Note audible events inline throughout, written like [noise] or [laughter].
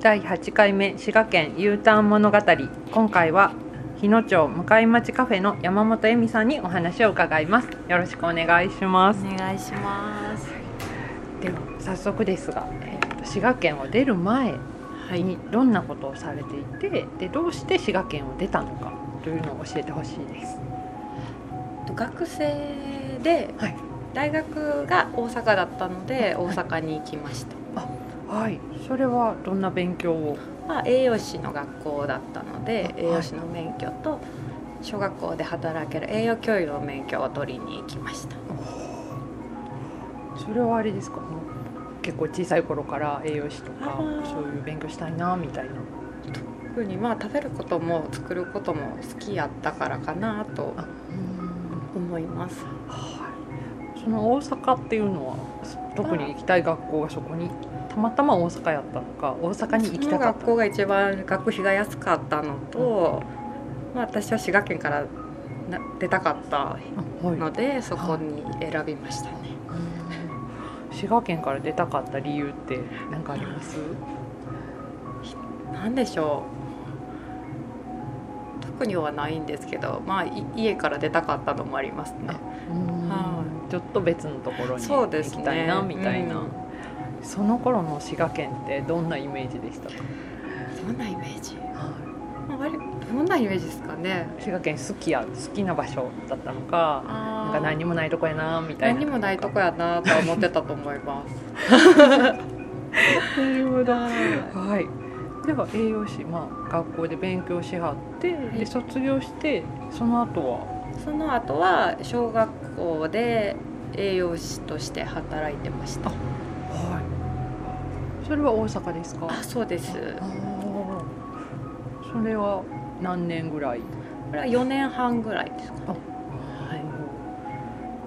第8回目滋賀県 U ターン物語。今回は日野町向町カフェの山本恵美さんにお話を伺います。よろしくお願いします。お願いします。では早速ですが、えーと滋賀県を出る前はい。にどんなことをされていてでどうして滋賀県を出たのかというのを教えてほしいです。学生ではい。大学が大阪だったので大阪に行きましたはい。それはどんな勉強を？まあ栄養士の学校だったのであ栄養士の免許と小学校で働ける栄養教諭の免許を取りに行きました。それはあれですか？結構小さい頃から栄養士とかそういう勉強したいなみたいな。特にまあ食べることも作ることも好きやったからかなと思います。はい。その大阪っていうのは特に行きたい学校がそこに？たまたま大阪やったのか大阪に行きたかった学校が一番学費が安かったのと、まあ、私は滋賀県からな出たかったあはい。のでそこに選びましたね。うん。滋賀県から出たかった理由って何かあります？なんでしょう。特にはないんですけどまあい家から出たかったのもありますね。はちょっと別のところに行そうですね。きたいなみたいな、うんその頃の滋賀県ってどんなイメージでした？か、どんなイメージ、まあ、割どんなイメージですかね？滋賀県好きや好きな場所だったのかなんか何もないとこやなみたいな。何もないとこやなとは思ってたと思います。[laughs] なるほど。はい。では栄養士、まあ、学校で勉強しはって、い。で卒業してその後は？その後は小学校で栄養士として働いてました。はいそれは大阪ですか？あそうです。それは何年ぐらい？これは4年半ぐらいですかね。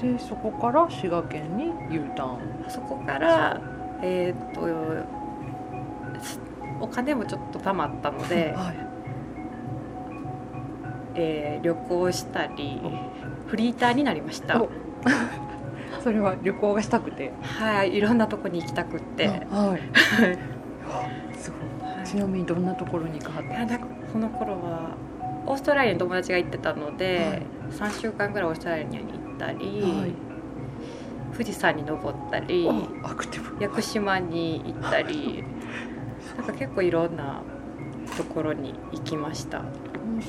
でそこから滋賀県に U ターン。そこからえーっとすお金もちょっと貯まったので、はい。えー旅行したりフリーターになりました。おそれは旅行がしたくて。はいいろんなとこに行きたくって、はい。すごい。はいちなみにどんなところに行かはったあなんかその頃はオーストラリアに友達が行ってたので、3週間ぐらいオーストラリアに行ったり、はい。富士山に登ったりおアクティブ。屋久島に行ったり [laughs] なんか結構いろんなところに行きました。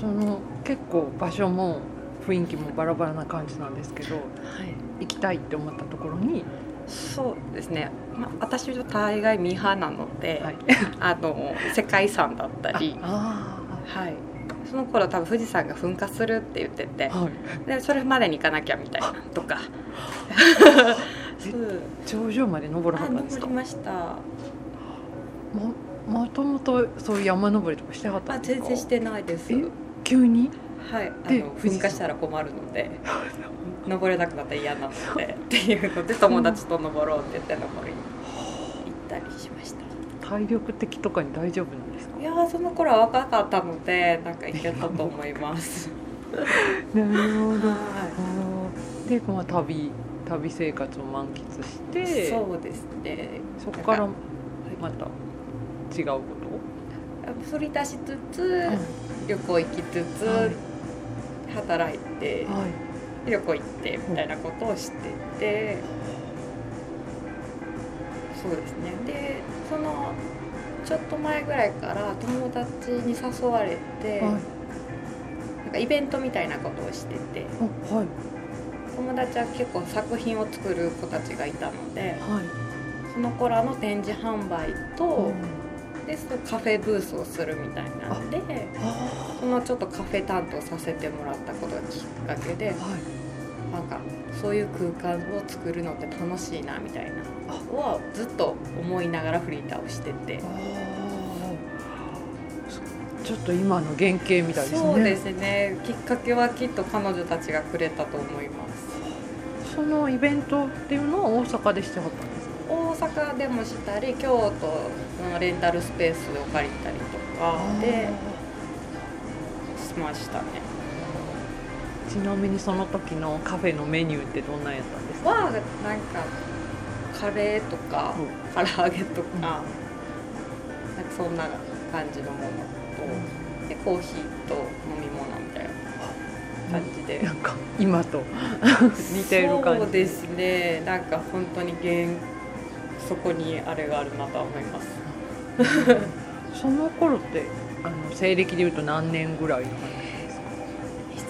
その結構場所も雰囲気もバラバラな感じなんですけど。はい行きたいって思ったところに、そうですね、まあ、私は大概ミーハーなので、はい、[laughs] あの世界遺産だったり。あはい。その頃多分富士山が噴火するって言ってて。あはい。でそれまでに行かなきゃみたいなとか。[laughs] 頂上まで登らあはったんですか？登りました。ももともとそういう山登りとかしてはったあんですか？全然してないです。え急に？はい。あの噴火したら困るので [laughs] 登れなくなったら嫌なので [laughs] っていうので友達と登ろうって言って登りに行ったりしました。体力的とかに大丈夫なんですか？いやーその頃は若かったのでなんかいけたと思います。[laughs] なるほど。はで、まあ、旅旅生活を満喫していそうですね。そこからまた違うこ振り出しつつと、旅行行きつつはい。働いてはい旅行行ってみたいなことをしててそうですね。でそのちょっと前ぐらいから友達に誘われて、はい。なんかイベントみたいなことをしててあはい。友達は結構作品を作る子たちがいたのではい。その子らの展示販売と、うん。でカフェブースをするみたいなんであ。そのちょっとカフェ担当させてもらったことがきっかけでなんかそういう空間を作るのって楽しいなみたいな。のはずっと思いながらフリーターをしてて。ちょっと今の原型みたいですね。そうですね。きっかけはきっと彼女たちがくれたと思います。そのイベントっていうのは大阪でしてはったんですか？大阪でもしたり京都のレンタルスペースを借りたりとかでしましたねちなみにその時のカフェのメニューってどんなんやったんですか？はなんかカレーとか唐揚げとか、なんかそんな感じのものとでコーヒーと飲み物みたいな感じで。なんか今と [laughs] 似ている感じ。そうですね。なんか本当に現そこにあれがあるなとは思います。[laughs] その頃ってあの西暦でいうと何年ぐらいの話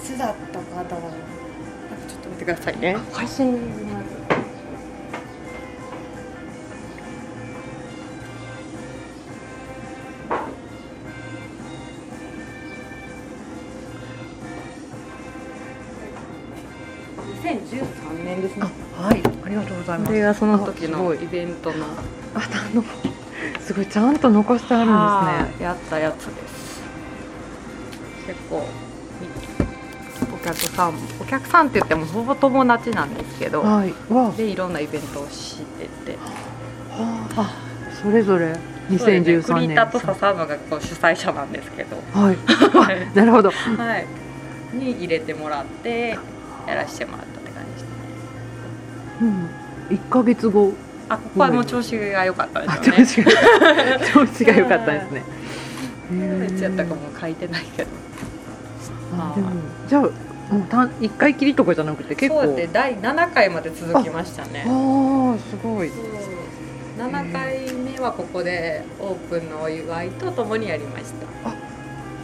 ですかいつだったかなちょっと待ってくださいね。はい写真まず2013年ですね。あはい。ありがとうございます。これがその時のイベントのああのすごい。ちゃんと残してあるんはいやったやつです結構お客さんお客さんって言ってもほぼ友達なんですけど、はい。わでいろんなイベントをしてて。ああそれぞれ。2013そうですね年。栗田と笹野がこう主催者なんですけど。はい。[laughs] あなるほど。はい。に入れてもらってやらせてもらったって感じですね。うん。1ヶ月後。あここはもう調子が良かったあですよね。調子が [laughs] 調子が良かったですね。い。つやったかもう書いてないけど。あでもじゃあもうた一回きりとかじゃなくて結構。そうで第7回まで続きましたね。ああすごい。そう7回目はここでオープンのお祝いとともにやりました。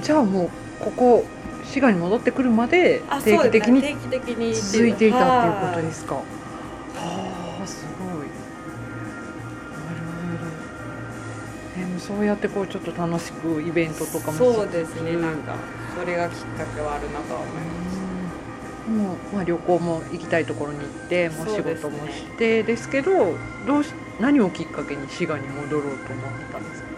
じゃあもうここ滋賀に戻ってくるまであ定期的に定期的に続いていたっていうことはいですか。はあすごい。なるほど。でもそうやってこうちょっと楽しくイベントとかも。しそうですね。うんなんかそれがきっかけはあるなとは思います。うんもうまあ旅行も行きたいところに行ってもう仕事もしてですけどどうし何をきっかけに滋賀に戻ろうと思ったんですか？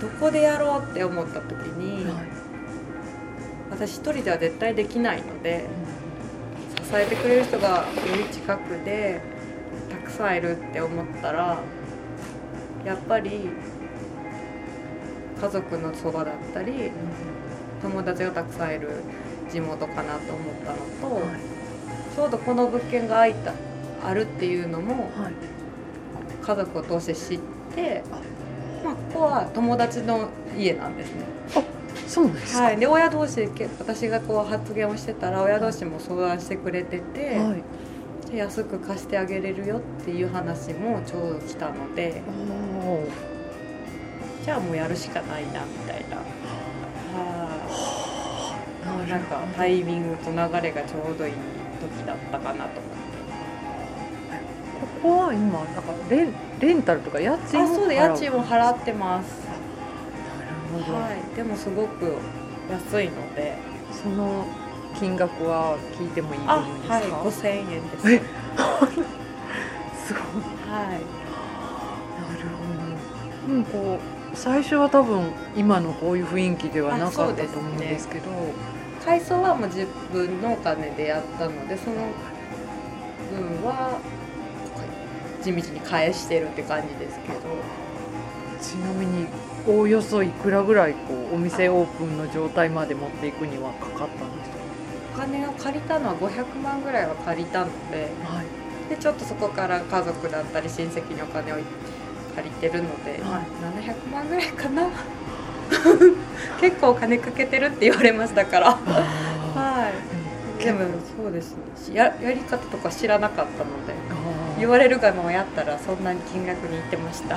どこでやろうって思った時に、私一人では絶対できないので支えてくれる人がより近くでたくさんいるって思ったらやっぱり家族のそばだったり友達がたくさんいる地元かなと思ったのと、ちょうどこの物件が空いたあるっていうのもはい。家族を通して知って、まあ、ここは友達の家なんですね。そうなんですか。はい、で親同士け私がこう発言をしてたら親同士も相談してくれてて、はい。で安く貸してあげれるよっていう話もちょうど来たのでじゃあもうやるしかないなみたいな。んかタイミングと流れがちょうどいい時だったかなと思って。ここは今なんかレンレンタルとか家賃をあそうで払家賃も払ってます。なるほど。はい、でもすごく安いので。その金額は聞いてもいいですか？はい5000円です。[laughs] すごい。なるほど。うん、こう最初は多分今のこういう雰囲気ではなかったと思うんですけど、改装はもう自分のお金でやったのでその分は地道に返してるって感じですけどちなみにおおよそいくらぐらいこうお店オープンの状態まで持っていくにはかかったんですお金を借りたのは500万ぐらいは借りたのでか。はい。でちょっとそこから家族だったり親戚にお金を借りてるので、まあ700万ぐらいかな [laughs] 結構お金かけてるって言われましたから。あはい。でもそうです。ねややり方とか知らなかったのでー。言われるがままやったらそんなに金額にいってました。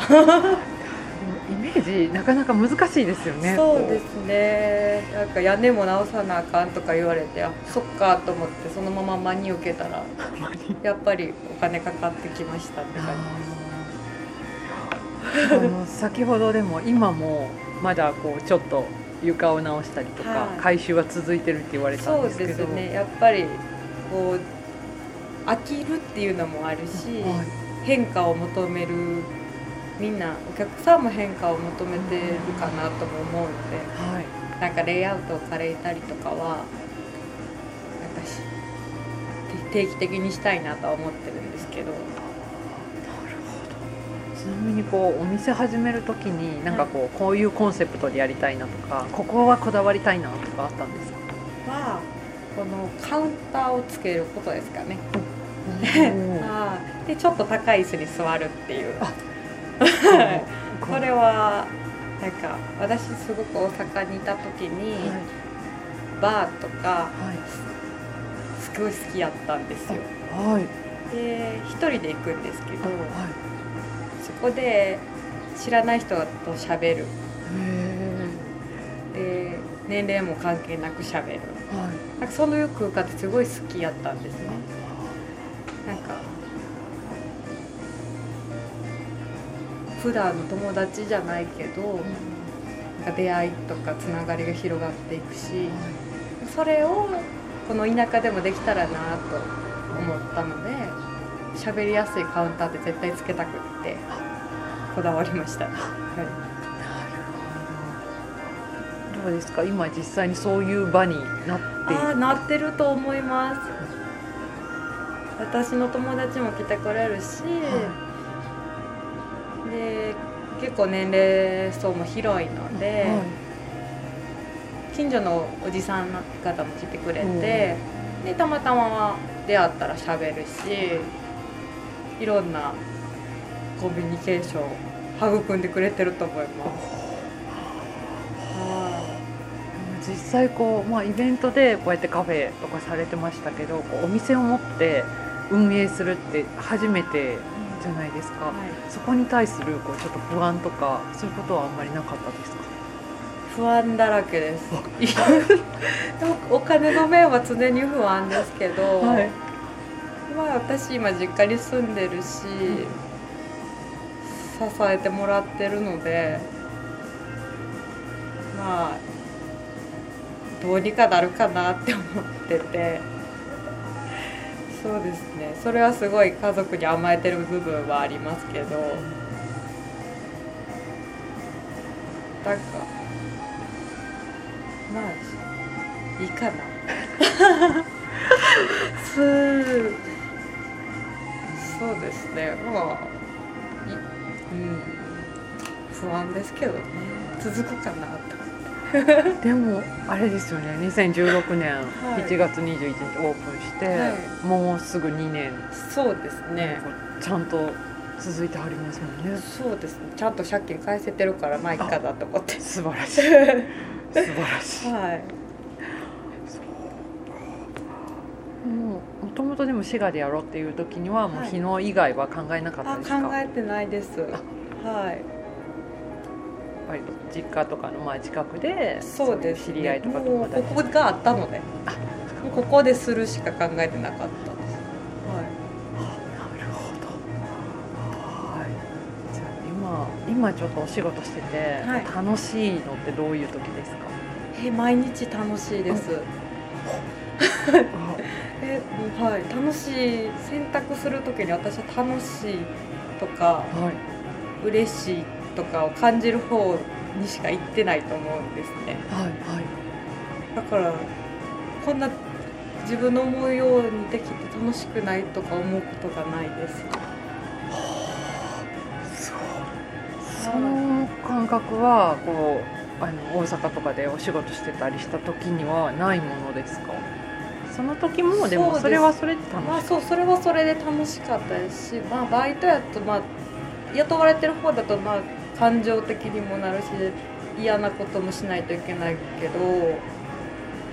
イメージなかなか難しいですよね。そうですね。なんか屋根も直さなあかんとか言われてあそっかと思ってそのまま真に受けたら [laughs] やっぱりお金かかってきましたって感あーあ [laughs] の先ほどでも今もまだこうちょっと床を直したりとか、はい。改修は続いてるって言われたんですけど。ですね。やっぱりこう飽きるっていうのもあるし、はい。変化を求めるみんなお客さんも変化を求めてるかなとも思うのではい。なんかレイアウトを変えたりとかはなんかし定期的にしたいなとは思ってるんですけどちなみにこうお店始めるときになんかこうこういうコンセプトでやりたいなとかここはこだわりたいなとかあったんですか？はこのカウンターをつけることですかね。[laughs] でちょっと高い椅子に座るっていう。これはなんか私すごく大阪にいた時に、はい。バーとかはい。すごい好きやったんですよ。はい。で一人で行くんですけどはい。そこで知らない人と喋る。へで年齢も関係なく喋る。えはい。なんかそういう空間ってすごい好きやったんですね。なんか普段の友達じゃないけどなんか出会いとかつながりが広がっていくしそれをこの田舎でもできたらなと思ったので喋りやすいカウンターって絶対つけたくってこだわりました、はい、ど。どうですか？今実際にそういう場になっていああなってると思います。私の友達も来てくれるし、で結構年齢層も広いので、近所のおじさん方も来てくれて、でたまたま出会ったら喋るしいろんなコミュニケーションを育んでくれてると思います。は実際こう、まあ、イベントでこうやってカフェとかされてましたけどこうお店を持って運営するって初めてじゃないですか、いはい。そこに対するこうちょっと不安とかそういうことはあんまりなかったですか？不安だらけです。[laughs] お金の面は常に不安ですけど、はいまあ私今実家に住んでるし、支えてもらってるのでまあどうにかなるかなって思ってて。そうですね。それはすごい家族に甘えてる部分はありますけど。なんかまあいいかな。[laughs] すそうですね。まあいうん。不安ですけどね。続くかなと。[laughs] でもあれですよね。2016年はい。1月21日オープンして、はもうすぐ2年。そうですね。ちゃんと続いてはりますもんね。そうですね。ちゃんと借金返せてるからまあいいかなと思って。素晴らしい。[laughs] 素晴らしい。はいもともとでも滋賀でやろうっていう時にはもうはい日野以外は考えなかったあですか、考えてないです。はい。割と実家とかのまあ近くでそうです、ね、知り合いとかも友達うここがあったので。あもうここでするしか考えてなかったです。はなるほど。はい。じゃあ今今ちょっとお仕事してて、はい。楽しいのってどういう時ですか？いえ毎日楽しいです [laughs] えはい。楽しい選択する時に私は楽しいとかはい。嬉しいとかを感じる方にしか行ってないと思うんですね。はいはい。だからこんな自分の思うようにできて楽しくないとか思うことがないです。そうその感覚はこうあの大阪とかでお仕事してたりした時にはないものですか？その時もでもそれはそれで楽しまあそうそれはそれで楽しかったですし、まあ、バイトやと、まあ、雇われてる方だと、まあ、感情的にもなるし嫌なこともしないといけないけど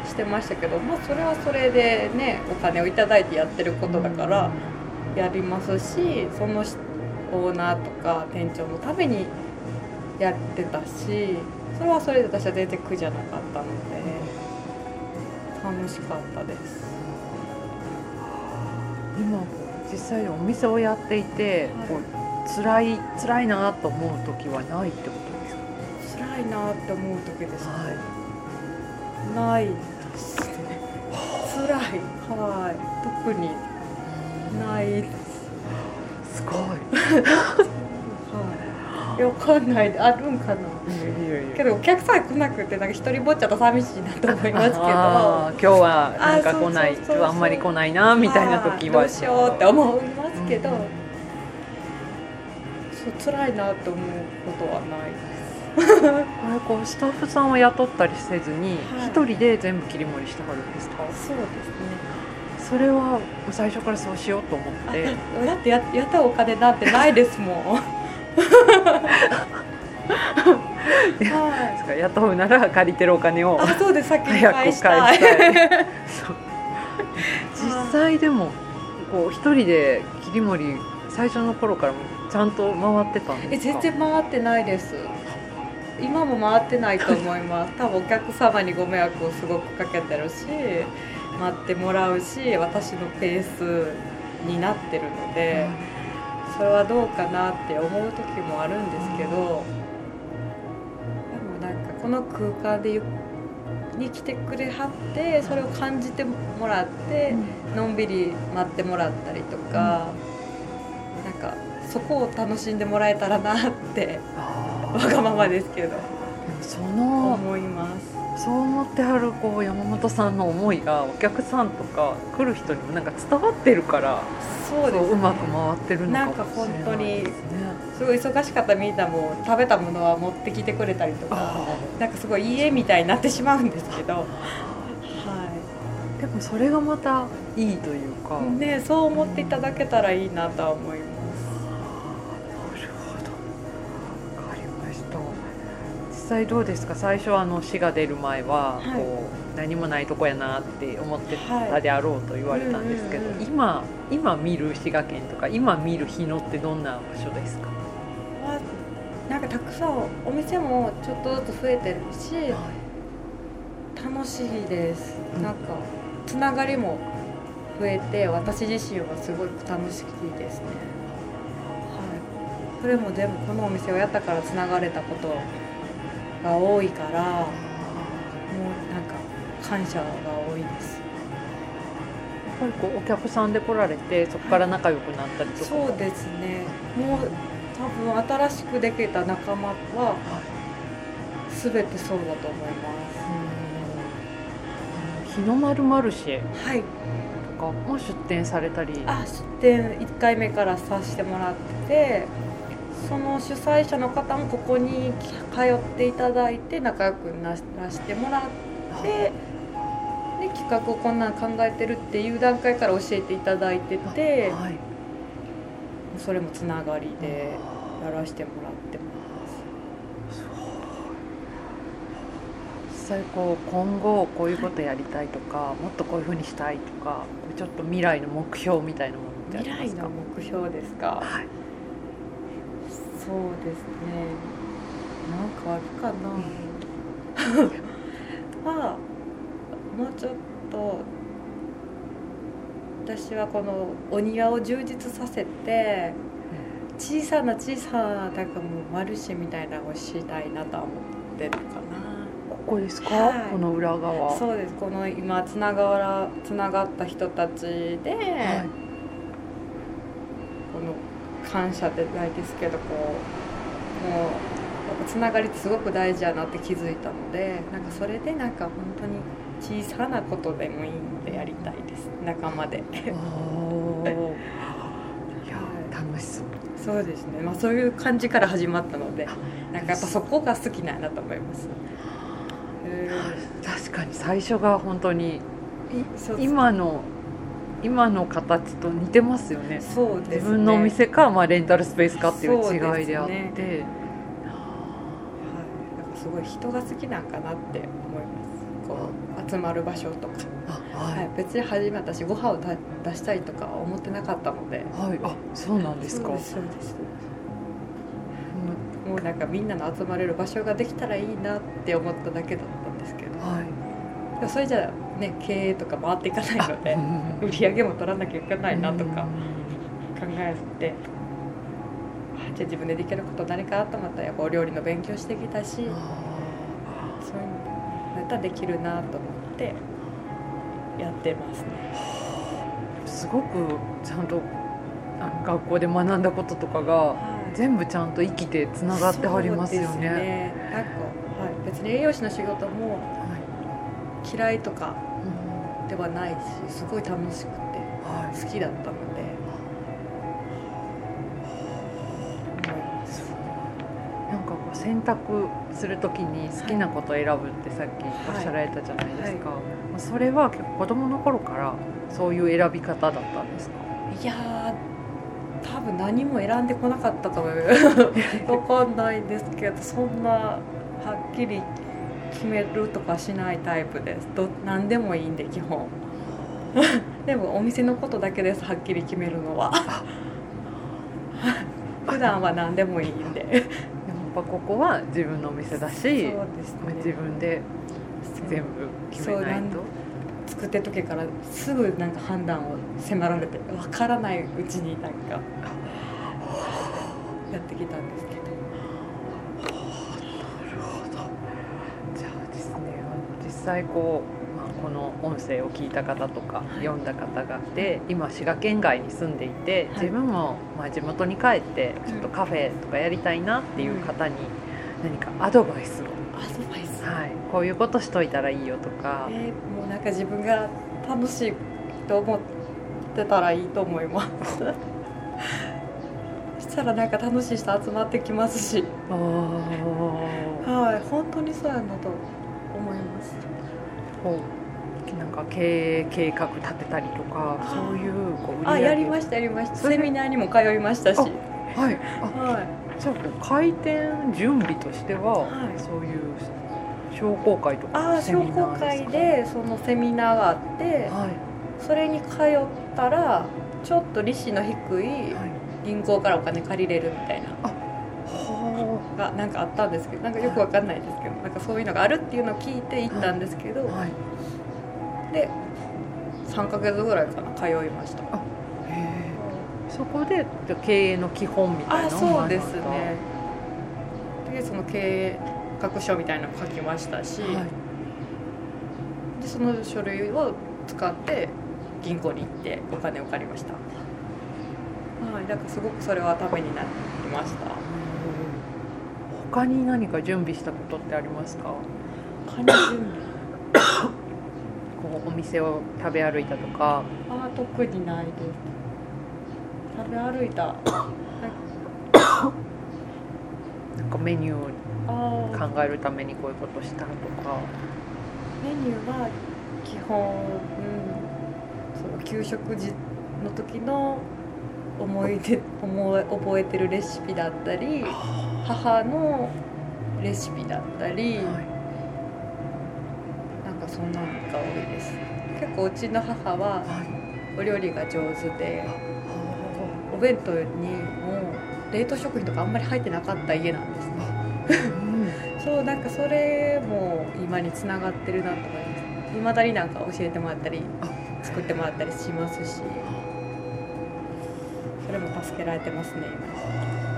してましたけど、まあ、それはそれでねお金をいいてやってることだからやりますしそのオーナーとか店長のためにやってたしそれはそれで私は全然苦じゃなかったので。楽しかったです。今実際にお店をやっていて、はい。こう辛い辛いなと思う時はないってことですか？辛いなって思う時ですか、はい。ないですね。辛い。はい。特にないです。すごい。[laughs] はい。わかんない。あるんかな。いやいやいやけどお客さん来なくてなんか一人ぼっちゃと寂しいなと思いますけど。今日はなんか来ないあんまり来ないなみたいな時は。どうしようって思いますけど、うんそう辛いなと思うことはないです。[laughs] これこうスタッフさんを雇ったりせずにはい。一人で全部切り盛りしてはるんですか、そうですね。そそれは最初からそうしようと思って。だってややったお金なんてないですもん [laughs] はい、雇うなら借りてるお金をあそうです。先に早く返返したい。実際でもこう一人で切り盛り最初の頃からもちゃんと回ってたんえですか？全然回ってないです。今も回ってないと思います。多分お客様にご迷惑をすごくかけてるし待ってもらうし私のペースになってるのでそれはどうかなって思う時もあるんですけどこの空間でゆに来てくれはってそれを感じてもらってのんびり待ってもらったりとか、なんかそこを楽しんでもらえたらなってあわがままですけどーその思います。そう思ってはるこう山本さんの思いがお客さんとか来る人にもなんか伝わってるからそうです、ね、うまく回ってるのかもしれないですね。なんか本当にすごい忙しかったみんなも食べたものは持ってきてくれたりとかあなんかすごい家みたいになってしまうんですけど。はーでもそれがまたいいというか、いねそう思っていただけたらいいなとは思います。なるほど。わかりました。実際どうですか？最初あの死が出る前は、はい。こう何もないとこやなって思ってたであろうと言われたんですけど、うんうんうん。今今見る滋賀県とか今見る日野ってどんな場所ですか、まあなんかたくさんお店もちょっとずつ増えてるし楽しいです、うん。なんかつながりも増えて私自身はすごく楽しいですね。はい。それも全部このお店をやったからつながれたことが多いからもう感謝が多いです。やっぱりこうお客さんで来られてそこから仲良くなったりとか、そうですね。もう多分新しくできた仲間は全てそうだと思います。日の丸マルシェはい。とかも出店されたり。あ出店1回目からさせてもらっててその主催者の方もここに通っていただいて仲良くならしてもらってで企画をこんなん考えてるっていう段階から教えていただいててはい、それもつながりでやらせてもらってます。実際こう今後こういうことやりたいとかもっとこういうふうにしたいとかちょっと未来の目標みたいなものってありますか？未来の目標ですか？はい。そうですね。なんかあるかな、[laughs] まあもうちょっと私はこのお庭を充実させて小さな小さななんかもうマルシェみたいなのをしたいなとは思ってるかな。ここですか、はい。この裏側。そうです。この今つながらつながった人たちで、はい。この感謝でないですけどこうもうつながりってすごく大事やなって気づいたのでなんかそれでなんか本当に小さなことでもいいのでやりたいです仲間で。楽しそう。そうですね。まあそういう感じから始まったのでなんかやっぱそこが好きなんだと思います。へ確かに最初が本当に今の今の形と似てますよね。そうですね。自分のお店か、まあ、レンタルスペースかっていう違いであって、すごい人が好きなんかなって思います。こう集まる場所とか、あは、はいい別に初め私ご飯をた出したいとかは思ってなかったので。はい、あそうなんですか。そうですそうです。もうなんかみんなの集まれる場所ができたらいいなって思っただけだったんですけど。はい。それじゃね経営とか回っていかないので売り上げも取らなきゃいけないなとか考えて。あじゃあ自分でできること何かなと思ったらやっぱお料理の勉強してきたしそういうのだったらできるなと思ってやってますね。すごくちゃんと学校で学んだこととかが全部ちゃんと生きてつながってはりますよそうですね。なんか、はい、別に栄養士の仕事もはい。嫌いとかうん。ではないしすごい楽しくてはい。好きだったので選択するときに好きなことを選ぶってさっきおっしゃられたじゃないですか、それは結構子供の頃からそういう選び方だったんですか？いや多分何も選んでこなかったと思う。分かんないですけどそんなはっきり決めるとかしないタイプです。ど何でもいいんで基本。[laughs] でもお店のことだけですはっきり決めるのは。[laughs] 普段は何でもいいんでぱここは自分のお店だし、ね。自分で全部決めないと。作ってる時からすぐなんか判断を迫られて分からないうちになんかやってきたんですけど。じゃあですね実際こう、まあ、この音声を聞いた方とか読んだ方がで今滋賀県外に住んでいてはい。自分もまあ地元に帰ってちょっとカフェとかやりたいなっていう方に何かアドバイスを、アドバイス。はい、こういうことしといたらいいよとか、えーもうなんか自分が楽しいと思ってたらいいと思います。そ [laughs] したらなんか楽しい人集まってきますし。はい。本当にそうやなと思いますか経営計画立てたりとかそういうこうあやりまししたやりました。セミナーにも通いましたし。あはい。あはい。じゃあこう開店準備としては、はい。そういう商工会とあかセあ商工会でそのセミナーがあってはい。それに通ったらちょっと利子の低いはい。銀行からお金借りれるみたいな。はがなんかあったんですけどなんかよくわかんないですけどなんかそういうのがあるっていうのを聞いて行ったんですけど、あはいで3ヶ月ぐらいかな通いました。へえそこで経営の基本みたいあなのをそうですね。でその経営学書みたいなの書きましたし、はい。でその書類を使って銀行に行ってお金を借りました。はいだからすごくそれはためになりました。他に何か準備したことってありますか？金準備お店を食べ歩いたとか。あ特にないです。食べ歩いた。[coughs] なんかメニューを考えるためにこういうことしたとか。メニューは基本、うん、その給食時の時の思い出思い覚えてるレシピだったり母のレシピだったり、はいそんなのが多いです。結構うちの母ははい。お料理が上手でお弁当にも冷凍食品とかあんまり入ってなかった家なんですね。うん。[laughs] そうなんかそれも今につながってるなと思います。いまだになんか教えてもらったり作ってもらったりしますし。それも助けられてますねこう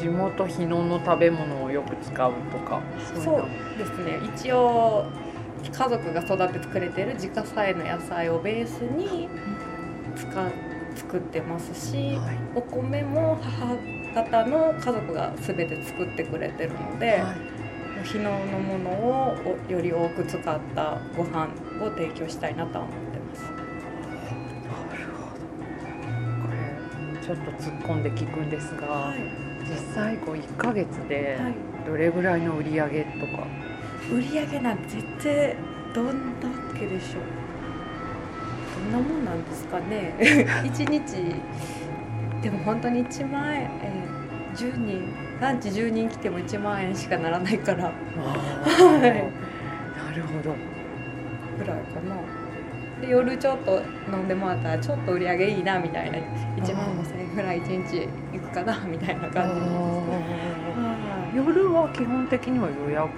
地元日野の食べ物をよく使うとか。今そうですね。一応家族が育ててくれてる自家菜の野菜をベースに使う作ってますしはい。お米も母方の家族が全て作ってくれてるので、はい。日野のものをおより多く使ったご飯を提供したいなとは思ってます。なるほど。これちょっと突っ込んで聞くんですが、はい、実際こう1ヶ月ではい、どれぐらいの売り上げとか、売り上げなんて絶対どんなわけでしょう。どんなもんなんですかね。[laughs] 1日。でも本当に1万円、えー10人。ランチ10人来ても1万円しかならないから。はい。なるほど。ぐらいかなで夜ちょっと飲んでもらったらちょっと売り上げいいなみたいな1万5000円ぐらい1日いくかなみたいな感じです、はい夜は基本的には予約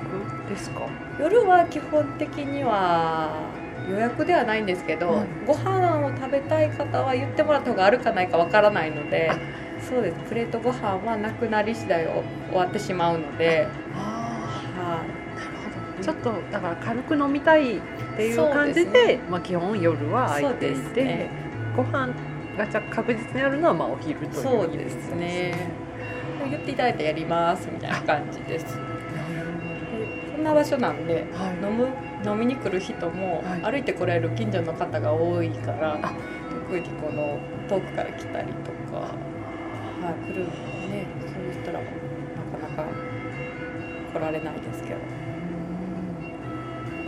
ですか？夜は基本的には予約ではないんですけど、はいご飯を食べたい方は言ってもらった方があるかないかわからないのでそうです。プレートご飯はなくなり次第お終わってしまうので、あはあなるほど。ちょっとだから軽く飲みたいっていう感じでそうですまあ、基本夜は空いていて、ね。ご飯が確実にあるのはまあお昼というそうですね。い言っていただいてやりますみたいな感じです。こんな場所なんではい。飲む飲みに来る人もはい。歩いてこられる近所の方が多いから、あ。特にこの遠くから来たりとか、はい、来るのねそういう人らもなんかなか来られないですけど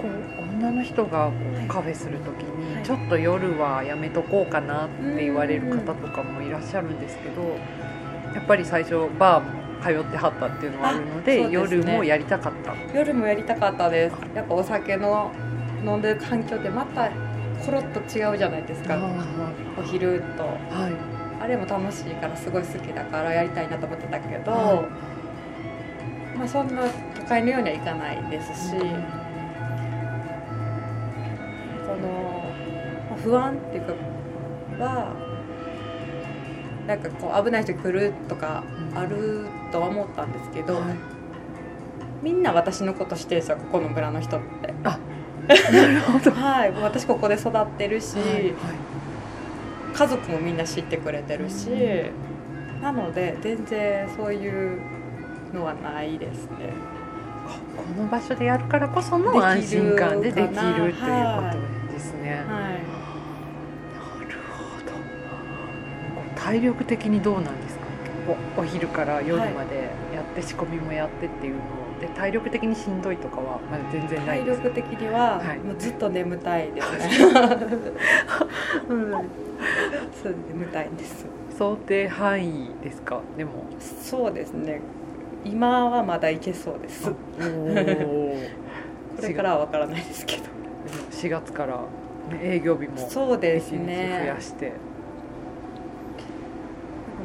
こう女の人がこう、はいカフェするときに、はい。ちょっと夜はやめとこうかなって言われる方とかもいらっしゃるんですけど、やっぱり最初バーも通ってはったっていうのがあるのでね。夜もやりたかった。夜もやりたかったです。やっぱお酒の飲んでる環境ってまたコロッと違うじゃないですか。お昼と。はい。あれも楽しいからすごい好きだからやりたいなと思ってたけど、はまあそんな都会のようにはいかないですし、その、まあ不安っていうかはなんかこう危ない人来るとかあるとは思ったんですけど、はい。みんな私のことしてるんですよここの村の人って。[laughs] なるほど。はい、私ここで育ってるし、はい家族もみんな知ってくれてるし、なので全然そういうのはないですね。この場所でやるからこその安心感でできるっていうことで。すね。はい、なるほど。体力的にどうなんですか？おお昼から夜までやって仕込みもやってっていうので体力的にしんどいとかはまだ全然ないです。体力的には、はいもうずっと眠たいですね。うん、そう眠たいんです。想定範囲ですか？でも。そうですね。今はまだいけそうです。[laughs] こ。れからはわからないですけど。4月から、ね、営業日もそうです増ねや。して。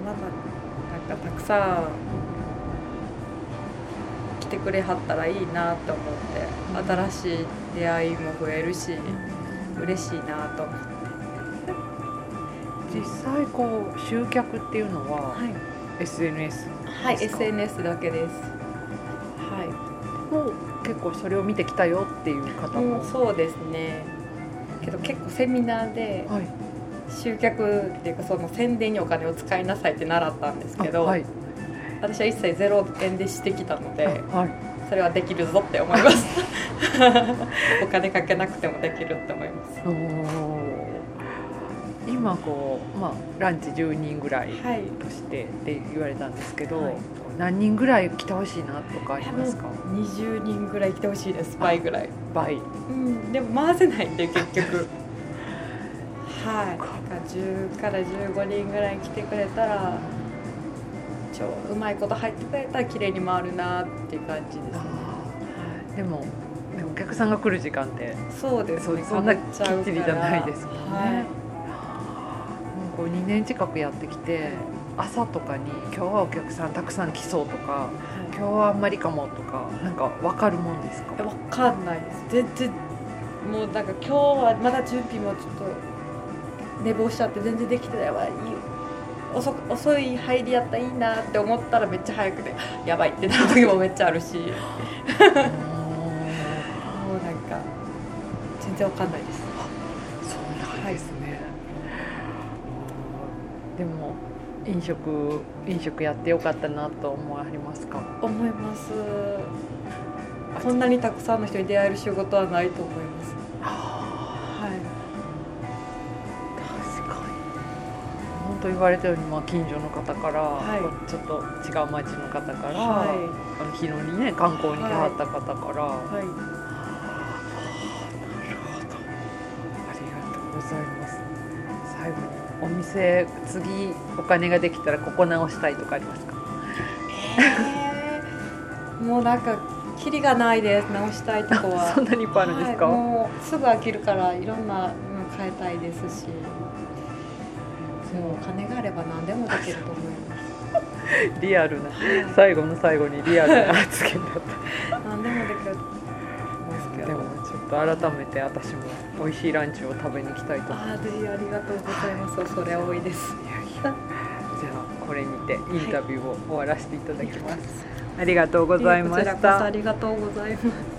まだなんかたくさん来てくれはったらいいなと思って新しい出会いも増えるし嬉しいなと思って実際こう集客っていうのははい、SNS はい、SNS だけです結構それを見てきたよっていう方いも。もうそうですね。けど結構セミナーではい。集客っていうかその宣伝にお金を使いなさいって習ったんですけど、あはい。私は一切ゼロ円でしてきたのではい。それはできるぞって思います。[laughs] お金かけなくてもできるって思います。今こう、まあ、ランチ10人ぐらいはい。としてって言われたんですけど、はい何人ぐらい来てほしいなとかありますか？20人ぐらい来てほしいです。倍ぐらい。倍。うん。でも回せないんで結局。[laughs] はい。だか。ら10から15人ぐらい来てくれたらちょうまいこと入ってくれたら綺麗に回るなっていう感じです。ねでもでもお客さんが来る時間ってそうですね。そんなきっちりじゃないですもんね。はい。もうこう2年近くやってきて朝とかに今日はお客さんたくさん来そうとか今日はあんまりかもとかなんか分かるもんですか？えわかんないです。全然もうなんか今日はまだ準備もちょっと寝坊しちゃって全然できてないわ。いい遅く遅い入りやったらいいなって思ったらめっちゃ早くてやばいってなる時もめっちゃあるし。[laughs] もうなんか全然わかんないです。そうなんですね、でも飲食飲食やってよかったなと思われますか？思います。こんなにたくさんの人に出会える仕事はないと思います。はい。確かに。本当言われたように、まあ、近所の方から、はい。ちょっと違う町の方から、はあの日野にね観光に来はった方から、い。はい。なるほど。ありがとうございます。最後にお店次お金ができたらここ直したいとかありますか？えー。もうなんかキリがないです直したいとこは。[laughs] そんなにいっぱいあるんですか、はい、もうすぐ飽きるからいろんなもの変えたいですし。もうお金があれば何でもできると思います。[laughs] リアルな。はい。最後の最後にリアルな発言だった。[laughs] 何でもできるけどでもちょっと改めて私も美味しいランチを食べに行きたいと。思いますああぜひありがとうございます。それ多いです。じゃあこれにてインタビューを終わらせていただきます、ありがとうございました。ありがとうございます